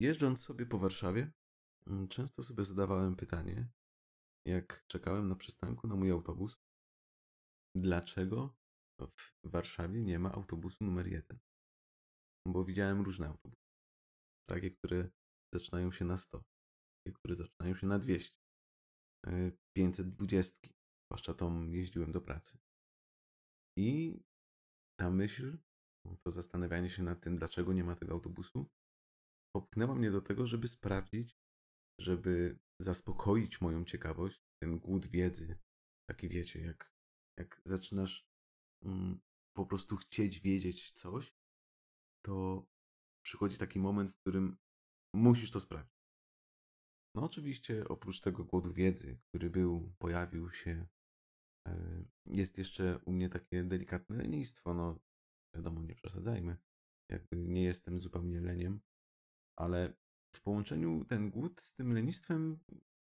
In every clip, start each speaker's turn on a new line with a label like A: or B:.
A: Jeżdżąc sobie po Warszawie, mm, często sobie zadawałem pytanie, jak czekałem na przystanku na mój autobus, dlaczego w Warszawie nie ma autobusu numer jeden? Bo widziałem różne autobusy. Takie, które zaczynają się na 100, takie, które zaczynają się na 200, 520, e, zwłaszcza tą jeździłem do pracy. I ta myśl, to zastanawianie się nad tym, dlaczego nie ma tego autobusu, popchnęła mnie do tego, żeby sprawdzić, żeby zaspokoić moją ciekawość, ten głód wiedzy. Taki wiecie, jak, jak zaczynasz mm, po prostu chcieć wiedzieć coś, to przychodzi taki moment, w którym musisz to sprawdzić. No oczywiście oprócz tego głodu wiedzy, który był, pojawił się, e, jest jeszcze u mnie takie delikatne lenistwo. No wiadomo, nie przesadzajmy. Jakby nie jestem zupełnie leniem, ale w połączeniu ten głód z tym lenistwem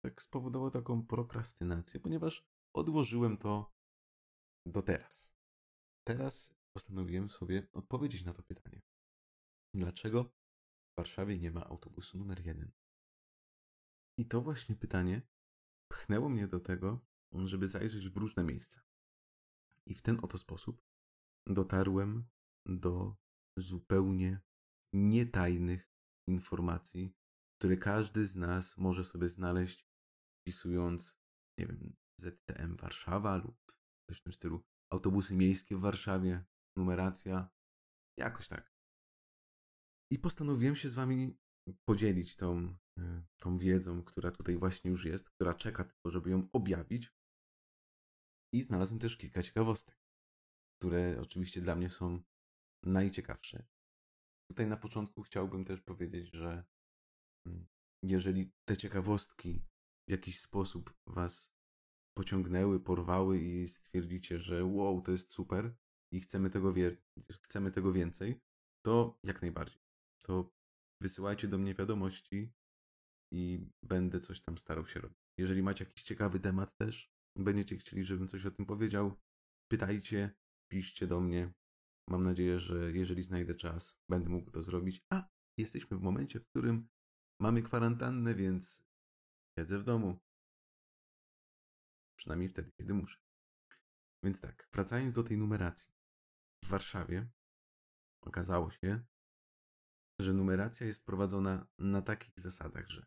A: tak spowodował taką prokrastynację, ponieważ odłożyłem to do teraz. Teraz postanowiłem sobie odpowiedzieć na to pytanie. Dlaczego w Warszawie nie ma autobusu numer jeden? I to właśnie pytanie pchnęło mnie do tego, żeby zajrzeć w różne miejsca. I w ten oto sposób dotarłem do zupełnie nietajnych informacji, które każdy z nas może sobie znaleźć, wpisując, nie wiem, ZTM Warszawa lub coś w tym stylu, autobusy miejskie w Warszawie, numeracja, jakoś tak. I postanowiłem się z wami podzielić tą, e, tą wiedzą, która tutaj właśnie już jest, która czeka tylko, żeby ją objawić. I znalazłem też kilka ciekawostek, które oczywiście dla mnie są najciekawsze. Tutaj na początku chciałbym też powiedzieć, że mm, jeżeli te ciekawostki w jakiś sposób was pociągnęły, porwały i stwierdzicie, że wow, to jest super i chcemy tego, chcemy tego więcej, to jak najbardziej. To wysyłajcie do mnie wiadomości i będę coś tam starał się robić. Jeżeli macie jakiś ciekawy temat też, będziecie chcieli, żebym coś o tym powiedział, pytajcie, piszcie do mnie. Mam nadzieję, że jeżeli znajdę czas, będę mógł to zrobić. A jesteśmy w momencie, w którym mamy kwarantannę, więc siedzę w domu. Przynajmniej wtedy, kiedy muszę. Więc tak, wracając do tej numeracji. W Warszawie okazało się, że numeracja jest prowadzona na takich zasadach, że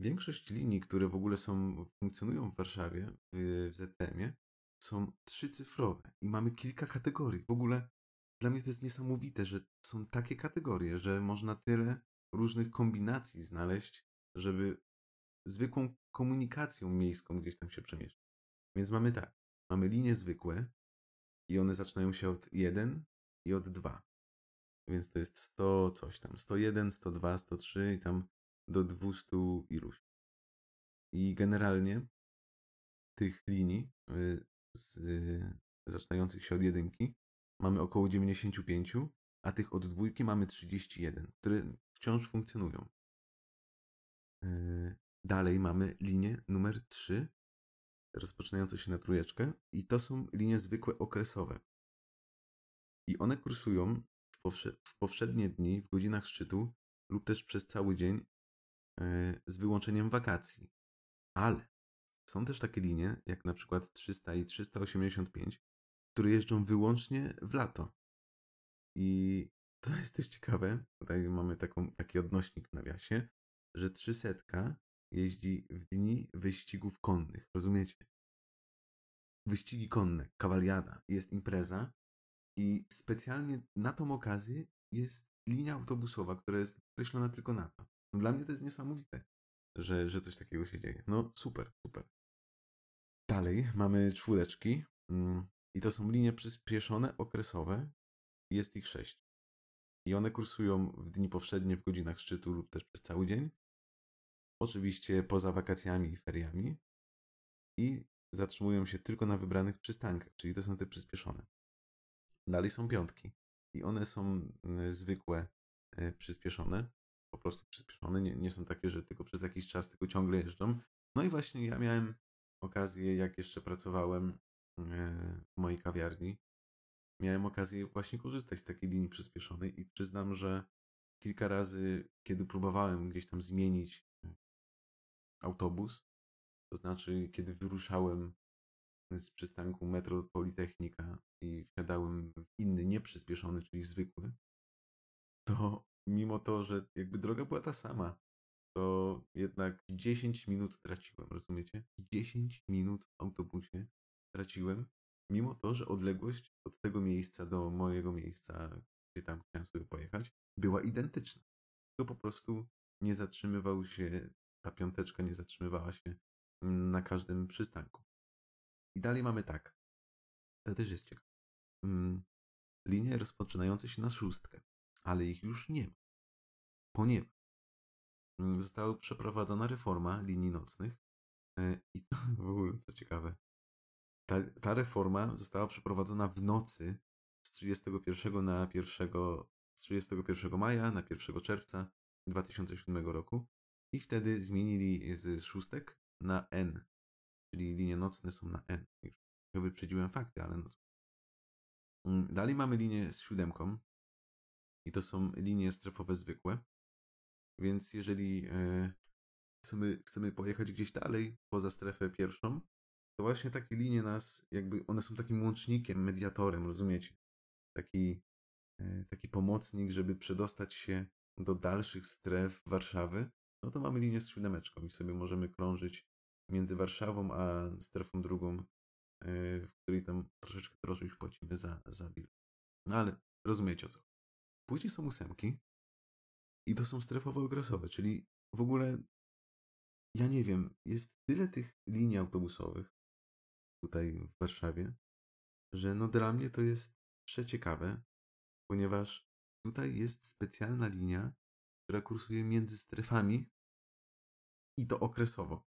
A: większość linii, które w ogóle są, funkcjonują w Warszawie, w, w ZTM-ie, są trzycyfrowe i mamy kilka kategorii. W ogóle dla mnie to jest niesamowite, że są takie kategorie, że można tyle różnych kombinacji znaleźć, żeby zwykłą komunikacją miejską gdzieś tam się przemieszczać. Więc mamy tak, mamy linie zwykłe i one zaczynają się od 1 i od 2. Więc to jest 100 coś tam, 101, 102, 103 i tam do 200 iluś. I generalnie tych linii y, z, zaczynających się od jedynki mamy około 95, a tych od dwójki mamy 31, które wciąż funkcjonują. Yy, dalej mamy linię numer 3, rozpoczynającą się na trójeczkę i to są linie zwykłe okresowe. I one kursują w, powsze w powszednie dni, w godzinach szczytu lub też przez cały dzień yy, z wyłączeniem wakacji. Ale są też takie linie, jak na przykład 300 i 385, które jeżdżą wyłącznie w lato. I to jest też ciekawe, tutaj mamy taką, taki odnośnik w nawiasie, że 300 jeździ w dni wyścigów konnych, rozumiecie? Wyścigi konne, kawaliada, jest impreza i specjalnie na tą okazję jest linia autobusowa, która jest określona tylko na to. No dla mnie to jest niesamowite, że, że coś takiego się dzieje. No super, super. Dalej mamy czwóreczki mm, i to są linie przyspieszone, okresowe. Jest ich sześć. I one kursują w dni powszednie, w godzinach szczytu lub też przez cały dzień. Oczywiście poza wakacjami i feriami. I zatrzymują się tylko na wybranych przystankach, czyli to są te przyspieszone. Dalej są piątki. I one są mm, zwykłe, e, przyspieszone. Po prostu przyspieszone. Nie, nie są takie, że tylko przez jakiś czas, tylko ciągle jeżdżą. No i właśnie ja miałem okazję, jak jeszcze pracowałem e, w mojej kawiarni, miałem okazję właśnie korzystać z takiej linii przyspieszonej i przyznam, że kilka razy, kiedy próbowałem gdzieś tam zmienić autobus, to znaczy, kiedy wyruszałem z przystanku metro Politechnika i wsiadałem w inny, nieprzyspieszony, czyli zwykły, to mimo to, że jakby droga była ta sama, to jednak 10 minut traciłem, rozumiecie? 10 minut w autobusie traciłem, mimo to, że odległość od tego miejsca do mojego miejsca, gdzie tam chciałem sobie pojechać, była identyczna. To po prostu nie zatrzymywał się, ta piąteczka nie zatrzymywała się na każdym przystanku. I dalej mamy tak. To też jest ciekawe. Mm, linie rozpoczynające się na szóstkę, ale ich już nie ma. Ponieważ została przeprowadzona reforma linii nocnych e, i to w ogóle, co ciekawe, ta, ta reforma została przeprowadzona w nocy z 31 na 1, z 31 maja na 1 czerwca 2007 roku i wtedy zmienili z szóstek na N, czyli linie nocne są na N. Już wyprzedziłem fakty, ale no mm, Dalej mamy linię z siódemką i to są linie strefowe zwykłe, więc jeżeli e, chcemy, chcemy pojechać gdzieś dalej, poza strefę pierwszą, to właśnie takie linie nas, jakby one są takim łącznikiem, mediatorem, rozumiecie? Taki, e, taki pomocnik, żeby przedostać się do dalszych stref Warszawy, no to mamy linię z siódemeczką i sobie możemy krążyć między Warszawą a strefą drugą, e, w której tam troszeczkę drożej już płacimy za, za bilet. No ale rozumiecie o co. Później są ósemki i to są strefowo-okresowe, czyli w ogóle ja nie wiem, jest tyle tych linii autobusowych tutaj w Warszawie, że no dla mnie to jest przeciekawe, ponieważ tutaj jest specjalna linia, która kursuje między strefami i to okresowo.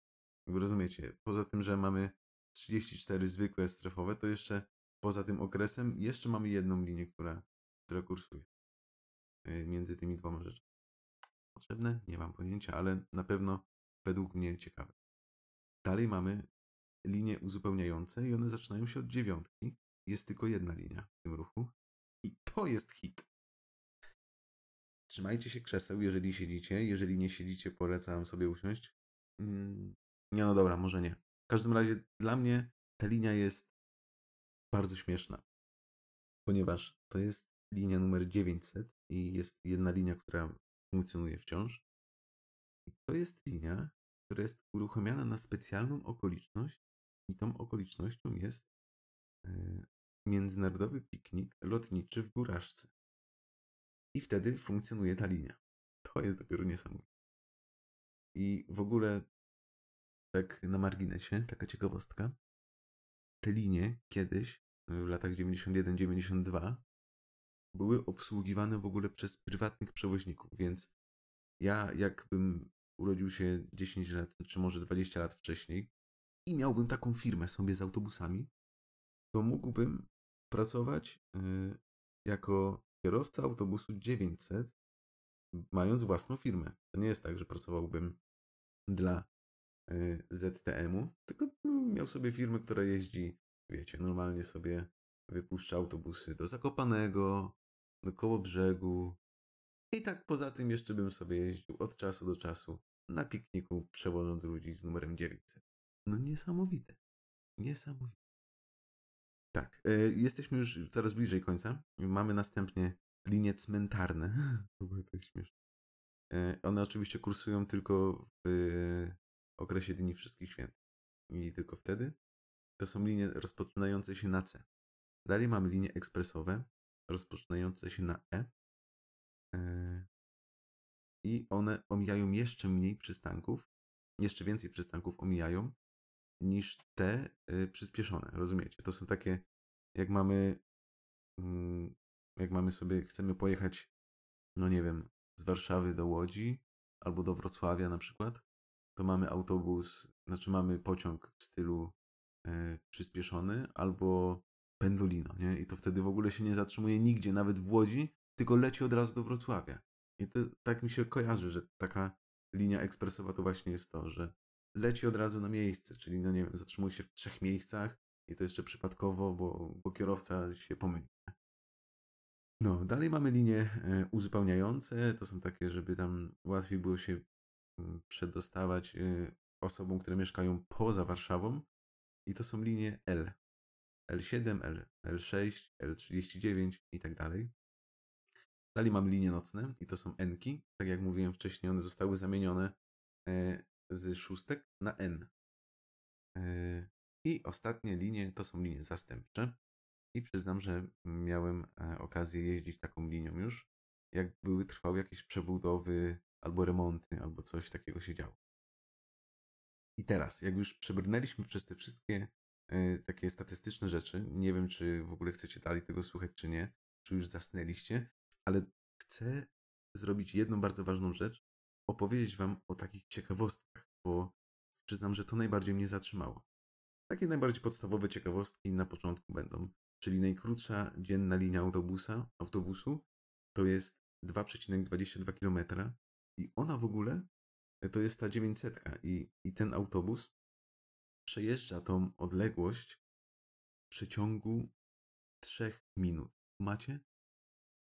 A: Rozumiecie? Poza tym, że mamy 34 zwykłe strefowe, to jeszcze poza tym okresem jeszcze mamy jedną linię, która, która kursuje e, między tymi dwoma rzeczami. Potrzebne? Nie mam pojęcia, ale na pewno według mnie ciekawe. Dalej mamy linie uzupełniające i one zaczynają się od dziewiątki. Jest tylko jedna linia w tym ruchu. I to jest hit. Trzymajcie się krzeseł, jeżeli siedzicie. Jeżeli nie siedzicie, polecam sobie usiąść. Mm, nie, no dobra, może nie. W każdym razie dla mnie ta linia jest bardzo śmieszna, ponieważ to jest linia numer 900 i jest jedna linia, która funkcjonuje wciąż. I to jest linia, która jest uruchomiona na specjalną okoliczność i tą okolicznością jest e, międzynarodowy piknik lotniczy w Góraszce. I wtedy funkcjonuje ta linia. To jest dopiero niesamowite. I w ogóle tak na marginesie, taka ciekawostka. Te linie kiedyś, w latach 91-92, były obsługiwane w ogóle przez prywatnych przewoźników, więc ja jakbym urodził się 10 lat, czy może 20 lat wcześniej i miałbym taką firmę sobie z autobusami, to mógłbym pracować yy, jako kierowca autobusu 900, mając własną firmę. To nie jest tak, że pracowałbym dla Y, ZTM-u, tylko miał sobie firmę, która jeździ, wiecie, normalnie sobie wypuszcza autobusy do Zakopanego, koło brzegu. I tak poza tym jeszcze bym sobie jeździł od czasu do czasu na pikniku, przewożąc ludzi z numerem 900. No niesamowite. Niesamowite. Tak, y, jesteśmy już coraz bliżej końca. Mamy następnie linie cmentarne. To jest śmieszne. Y, one oczywiście kursują tylko w okresie Dni Wszystkich Świętych. I tylko wtedy to są linie rozpoczynające się na C. Dalej mamy linie ekspresowe rozpoczynające się na E. e I one omijają jeszcze mniej przystanków, jeszcze więcej przystanków omijają niż te e, przyspieszone. Rozumiecie? To są takie, jak mamy, mm, jak mamy sobie, chcemy pojechać, no nie wiem, z Warszawy do Łodzi albo do Wrocławia na przykład, to mamy autobus, znaczy mamy pociąg w stylu e, przyspieszony albo pendolino, nie? I to wtedy w ogóle się nie zatrzymuje nigdzie, nawet w Łodzi, tylko leci od razu do Wrocławia. I to tak mi się kojarzy, że taka linia ekspresowa to właśnie jest to, że leci od razu na miejsce, czyli no nie wiem, zatrzymuje się w trzech miejscach i to jeszcze przypadkowo, bo, bo kierowca się pomyli. No, dalej mamy linie e, uzupełniające. To są takie, żeby tam łatwiej było się mm, przedostawać e, osobom, które mieszkają poza Warszawą. I to są linie L. L7, L, L6, L39 i tak dalej. Dalej mamy linie nocne i to są N-ki. Tak jak mówiłem wcześniej, one zostały zamienione e, z szóstek na N. I ostatnie linie to są linie zastępcze. I przyznam, że miałem e, okazję jeździć taką linią już, jak były trwały jakieś przebudowy albo remonty, albo coś takiego się działo. I teraz, jak już przebrnęliśmy przez te wszystkie takie statystyczne rzeczy, nie wiem, czy w ogóle chcecie dalej tego słuchać, czy nie, czy już zasnęliście, ale chcę zrobić jedną bardzo ważną rzecz, opowiedzieć Wam o takich ciekawostkach, bo przyznam, że to najbardziej mnie zatrzymało. Takie najbardziej podstawowe ciekawostki na początku będą czyli najkrótsza dzienna linia autobusa, autobusu to jest 2,22 km i ona w ogóle to jest ta 900 i, i ten autobus przejeżdża tą odległość w przeciągu 3 minut. Macie?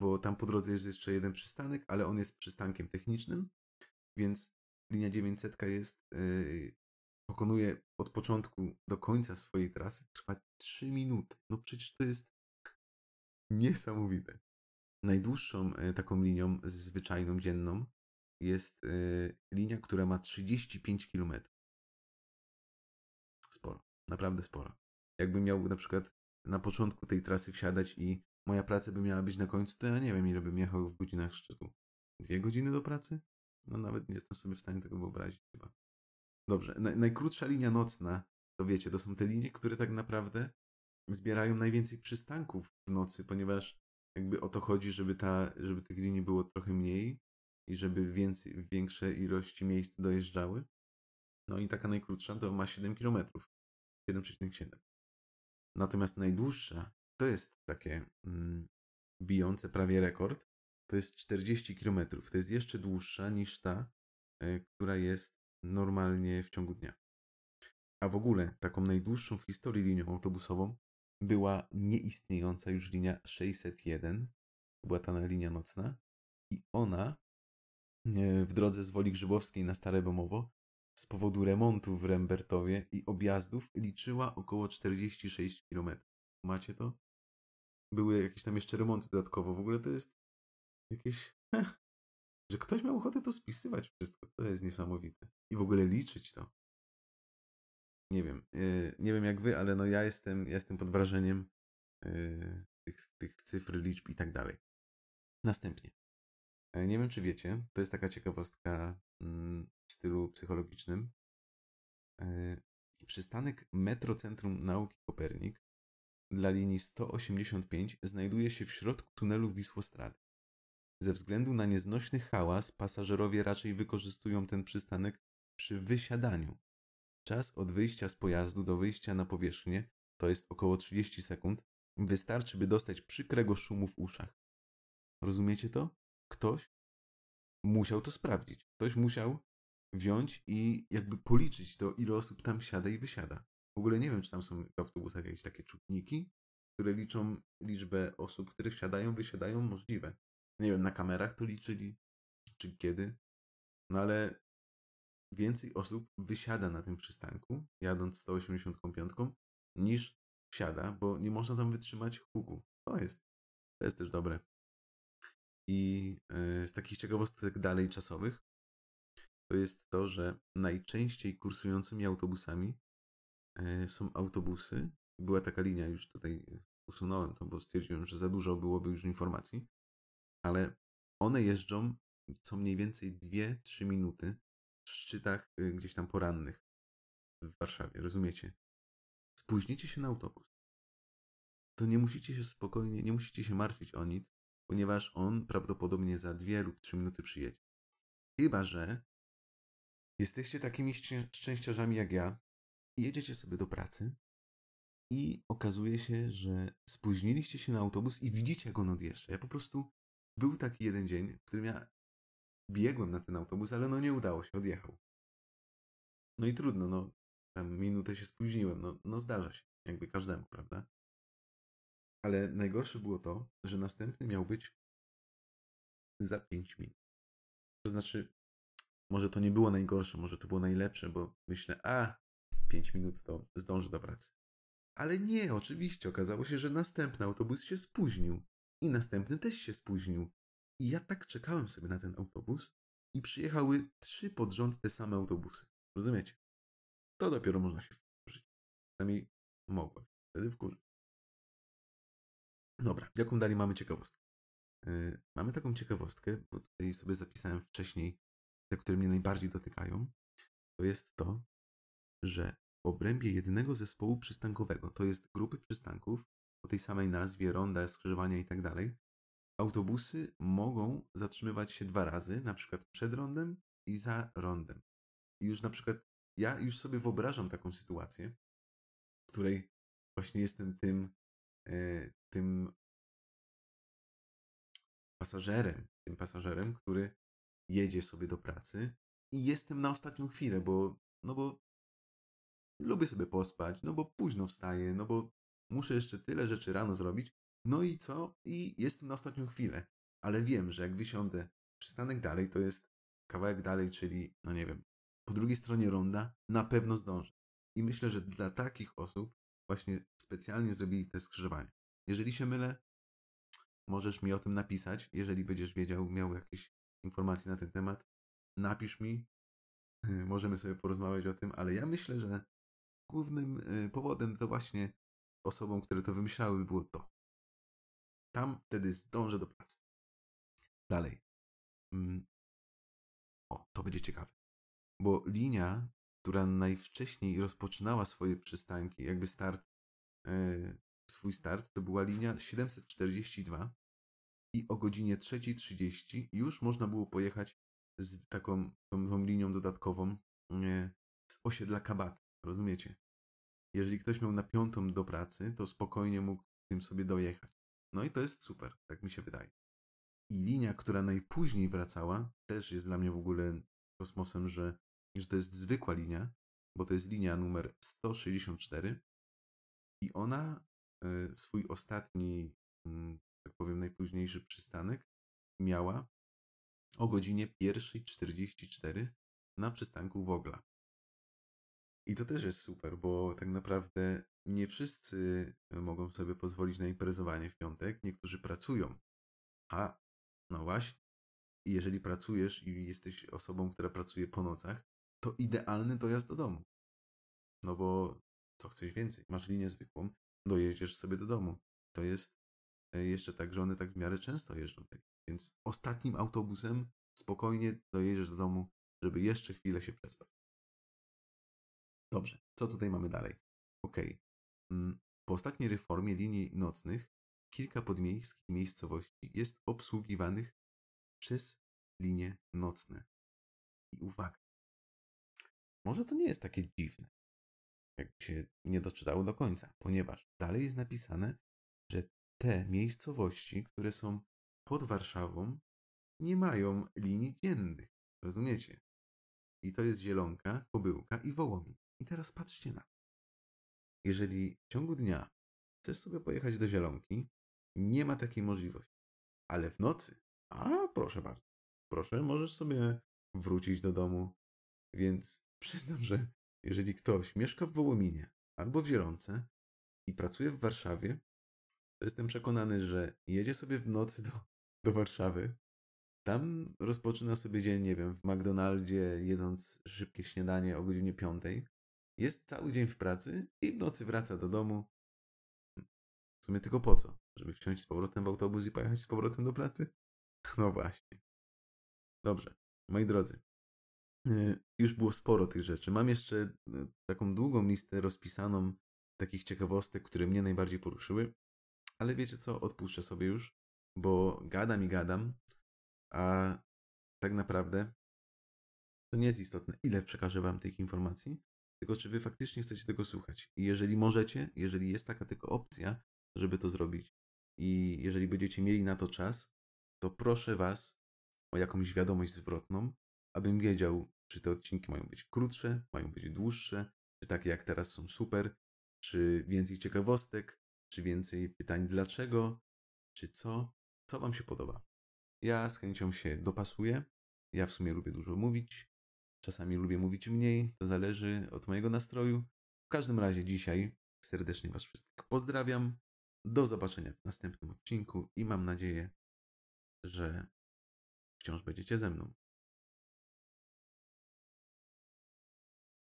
A: Bo tam po drodze jest jeszcze jeden przystanek, ale on jest przystankiem technicznym, więc linia 900 jest yy, pokonuje od początku do końca swojej trasy, trwa 3 minuty. No przecież to jest niesamowite. Najdłuższą e, taką linią zwyczajną, dzienną jest e, linia, która ma 35 km. Naprawdę sporo. Jakbym miał na przykład na początku tej trasy wsiadać i moja praca by miała być na końcu, to ja nie wiem, ile bym jechał w godzinach szczytu. Dwie godziny do pracy? No nawet nie jestem sobie w stanie tego wyobrazić chyba. Dobrze, najkrótsza linia nocna, to wiecie, to są te linie, które tak naprawdę zbierają najwięcej przystanków w nocy, ponieważ jakby o to chodzi, żeby, ta, żeby tych linii było trochę mniej i żeby więcej, większe ilości miejsc dojeżdżały. No i taka najkrótsza to ma 7 km. 7,7. Natomiast najdłuższa to jest takie mm, bijące prawie rekord. To jest 40 km. To jest jeszcze dłuższa niż ta, y, która jest normalnie w ciągu dnia. A w ogóle taką najdłuższą w historii linią autobusową była nieistniejąca już linia 601. To była ta linia nocna. I ona e, w drodze z Woli Grzybowskiej na Stare Bemowo z powodu remontu w Rembertowie i objazdów liczyła około 46 km. Macie to? Były jakieś tam jeszcze remonty dodatkowo. W ogóle to jest jakieś że ktoś miał ochotę to spisywać wszystko. To jest niesamowite. I w ogóle liczyć to. Nie wiem. Yy, nie wiem jak wy, ale no ja jestem, ja jestem pod wrażeniem yy, tych, tych cyfr, liczb i tak dalej. Następnie. Yy, nie wiem, czy wiecie, to jest taka ciekawostka mm, w stylu psychologicznym. Przystanek Metrocentrum Nauki Kopernik dla linii 185 znajduje się w środku tunelu Wisłostrady. Ze względu na nieznośny hałas pasażerowie raczej wykorzystują ten przystanek przy wysiadaniu. Czas od wyjścia z pojazdu do wyjścia na powierzchnię, to jest około 30 sekund, wystarczy, by dostać przykrego szumu w uszach. Rozumiecie to? Ktoś musiał to sprawdzić. Ktoś musiał wziąć i jakby policzyć to, ile osób tam siada i wysiada. W ogóle nie wiem, czy tam są w autobusach jakieś takie czutniki, które liczą liczbę osób, które wsiadają, wysiadają, możliwe nie wiem, na kamerach to liczyli, czy kiedy. No ale więcej osób wysiada na tym przystanku, jadąc 185, niż wsiada, bo nie można tam wytrzymać huku. To jest, to jest też dobre. I e, z takich ciekawostek dalej czasowych, to jest to, że najczęściej kursującymi autobusami e, są autobusy. Była taka linia, już tutaj usunąłem to, bo stwierdziłem, że za dużo byłoby już informacji ale one jeżdżą co mniej więcej 2-3 minuty w szczytach y, gdzieś tam porannych w Warszawie, rozumiecie? Spóźnicie się na autobus. To nie musicie się spokojnie, nie musicie się martwić o nic, ponieważ on prawdopodobnie za 2 lub 3 minuty przyjedzie. Chyba, że jesteście takimi szczęściarzami jak ja jedziecie sobie do pracy i okazuje się, że spóźniliście się na autobus i widzicie, jak on odjeżdża. Ja po prostu był taki jeden dzień, w którym ja biegłem na ten autobus, ale no nie udało się, odjechał. No i trudno, no tam minutę się spóźniłem, no, no zdarza się, jakby każdemu, prawda? Ale najgorsze było to, że następny miał być za 5 minut. To znaczy, może to nie było najgorsze, może to było najlepsze, bo myślę, a 5 minut to zdążę do pracy. Ale nie, oczywiście, okazało się, że następny autobus się spóźnił. I następny też się spóźnił. I ja tak czekałem sobie na ten autobus i przyjechały trzy pod rząd te same autobusy. Rozumiecie? To dopiero można się wkurzyć. Przynajmniej mogłem wtedy wkurzyć. Dobra, jaką dalej mamy ciekawostkę? Yy, mamy taką ciekawostkę, bo tutaj sobie zapisałem wcześniej te, które mnie najbardziej dotykają. To jest to, że w obrębie jednego zespołu przystankowego, to jest grupy przystanków o tej samej nazwie, ronda, skrzyżowania i tak dalej, autobusy mogą zatrzymywać się dwa razy, na przykład przed rondem i za rondem. I już na przykład ja już sobie wyobrażam taką sytuację, w której właśnie jestem tym, e, tym pasażerem, tym pasażerem, który jedzie sobie do pracy i jestem na ostatnią chwilę, bo, no bo lubię sobie pospać, no bo późno wstaję, no bo muszę jeszcze tyle rzeczy rano zrobić, no i co? I jestem na ostatnią chwilę, ale wiem, że jak wysiądę przystanek dalej, to jest kawałek dalej, czyli, no nie wiem, po drugiej stronie ronda, na pewno zdążę. I myślę, że dla takich osób właśnie specjalnie zrobili te skrzyżowania. Jeżeli się mylę, możesz mi o tym napisać, jeżeli będziesz wiedział, miał jakieś informacje na ten temat, napisz mi, możemy sobie porozmawiać o tym, ale ja myślę, że głównym y, powodem to właśnie osobom, które to wymyślały, było to. Tam wtedy zdążę do pracy. Dalej. Mm. O, to będzie ciekawe. Bo linia, która najwcześniej rozpoczynała swoje przystanki, jakby start, e, swój start, to była linia 742 i o godzinie 3.30 już można było pojechać z taką tą, tą linią dodatkową e, z osiedla Kabat. Rozumiecie? Jeżeli ktoś miał na piątą do pracy, to spokojnie mógł tym sobie dojechać. No i to jest super, tak mi się wydaje. I linia, która najpóźniej wracała, też jest dla mnie w ogóle kosmosem, że, że to jest zwykła linia, bo to jest linia numer 164 i ona y, swój ostatni, y, tak powiem, najpóźniejszy przystanek miała o godzinie 1.44 na przystanku Wogla. I to też jest super, bo tak naprawdę nie wszyscy mogą sobie pozwolić na imprezowanie w piątek. Niektórzy pracują. A, no właśnie. Jeżeli pracujesz i jesteś osobą, która pracuje po nocach, to idealny dojazd do domu. No bo co chcesz więcej? Masz linię zwykłą, dojeździesz sobie do domu. To jest e, jeszcze tak, że one tak w miarę często jeżdżą. Więc ostatnim autobusem spokojnie dojedziesz do domu, żeby jeszcze chwilę się przespać. Dobrze, co tutaj mamy dalej? Ok. Mm, po ostatniej reformie linii nocnych kilka podmiejskich miejscowości jest obsługiwanych przez linie nocne. I uwaga, może to nie jest takie dziwne, jak się nie doczytało do końca, ponieważ dalej jest napisane, że te miejscowości, które są pod Warszawą, nie mają linii dziennych. Rozumiecie? I to jest Zielonka, Kobyłka i Wołomin. I teraz patrzcie na to. Jeżeli w ciągu dnia chcesz sobie pojechać do Zielonki, nie ma takiej możliwości. Ale w nocy, a proszę bardzo, proszę, możesz sobie wrócić do domu. Więc przyznam, że jeżeli ktoś mieszka w Wołominie albo w Zielonce i pracuje w Warszawie, to jestem przekonany, że jedzie sobie w nocy do, do Warszawy, tam rozpoczyna sobie dzień, nie wiem, w McDonaldzie, jedząc szybkie śniadanie o godzinie 5, jest cały dzień w pracy i w nocy wraca do domu. W sumie tylko po co? Żeby wsiąść z powrotem w autobus i pojechać z powrotem do pracy? No właśnie. Dobrze, moi drodzy. E, już było sporo tych rzeczy. Mam jeszcze e, taką długą listę rozpisaną takich ciekawostek, które mnie najbardziej poruszyły. Ale wiecie co? Odpuszczę sobie już, bo gadam i gadam, a tak naprawdę to nie jest istotne, ile przekażę wam tych informacji, tylko czy wy faktycznie chcecie tego słuchać. I jeżeli możecie, jeżeli jest taka tylko opcja, żeby to zrobić i jeżeli będziecie mieli na to czas, to proszę was o jakąś wiadomość zwrotną, abym wiedział, czy te odcinki mają być krótsze, mają być dłuższe, czy takie jak teraz są super, czy więcej ciekawostek, czy więcej pytań dlaczego, czy co, co Wam się podoba. Ja z chęcią się dopasuję. Ja w sumie lubię dużo mówić. Czasami lubię mówić mniej, to zależy od mojego nastroju. W każdym razie dzisiaj serdecznie Was wszystkich pozdrawiam. Do zobaczenia w następnym odcinku i mam nadzieję, że wciąż będziecie ze mną.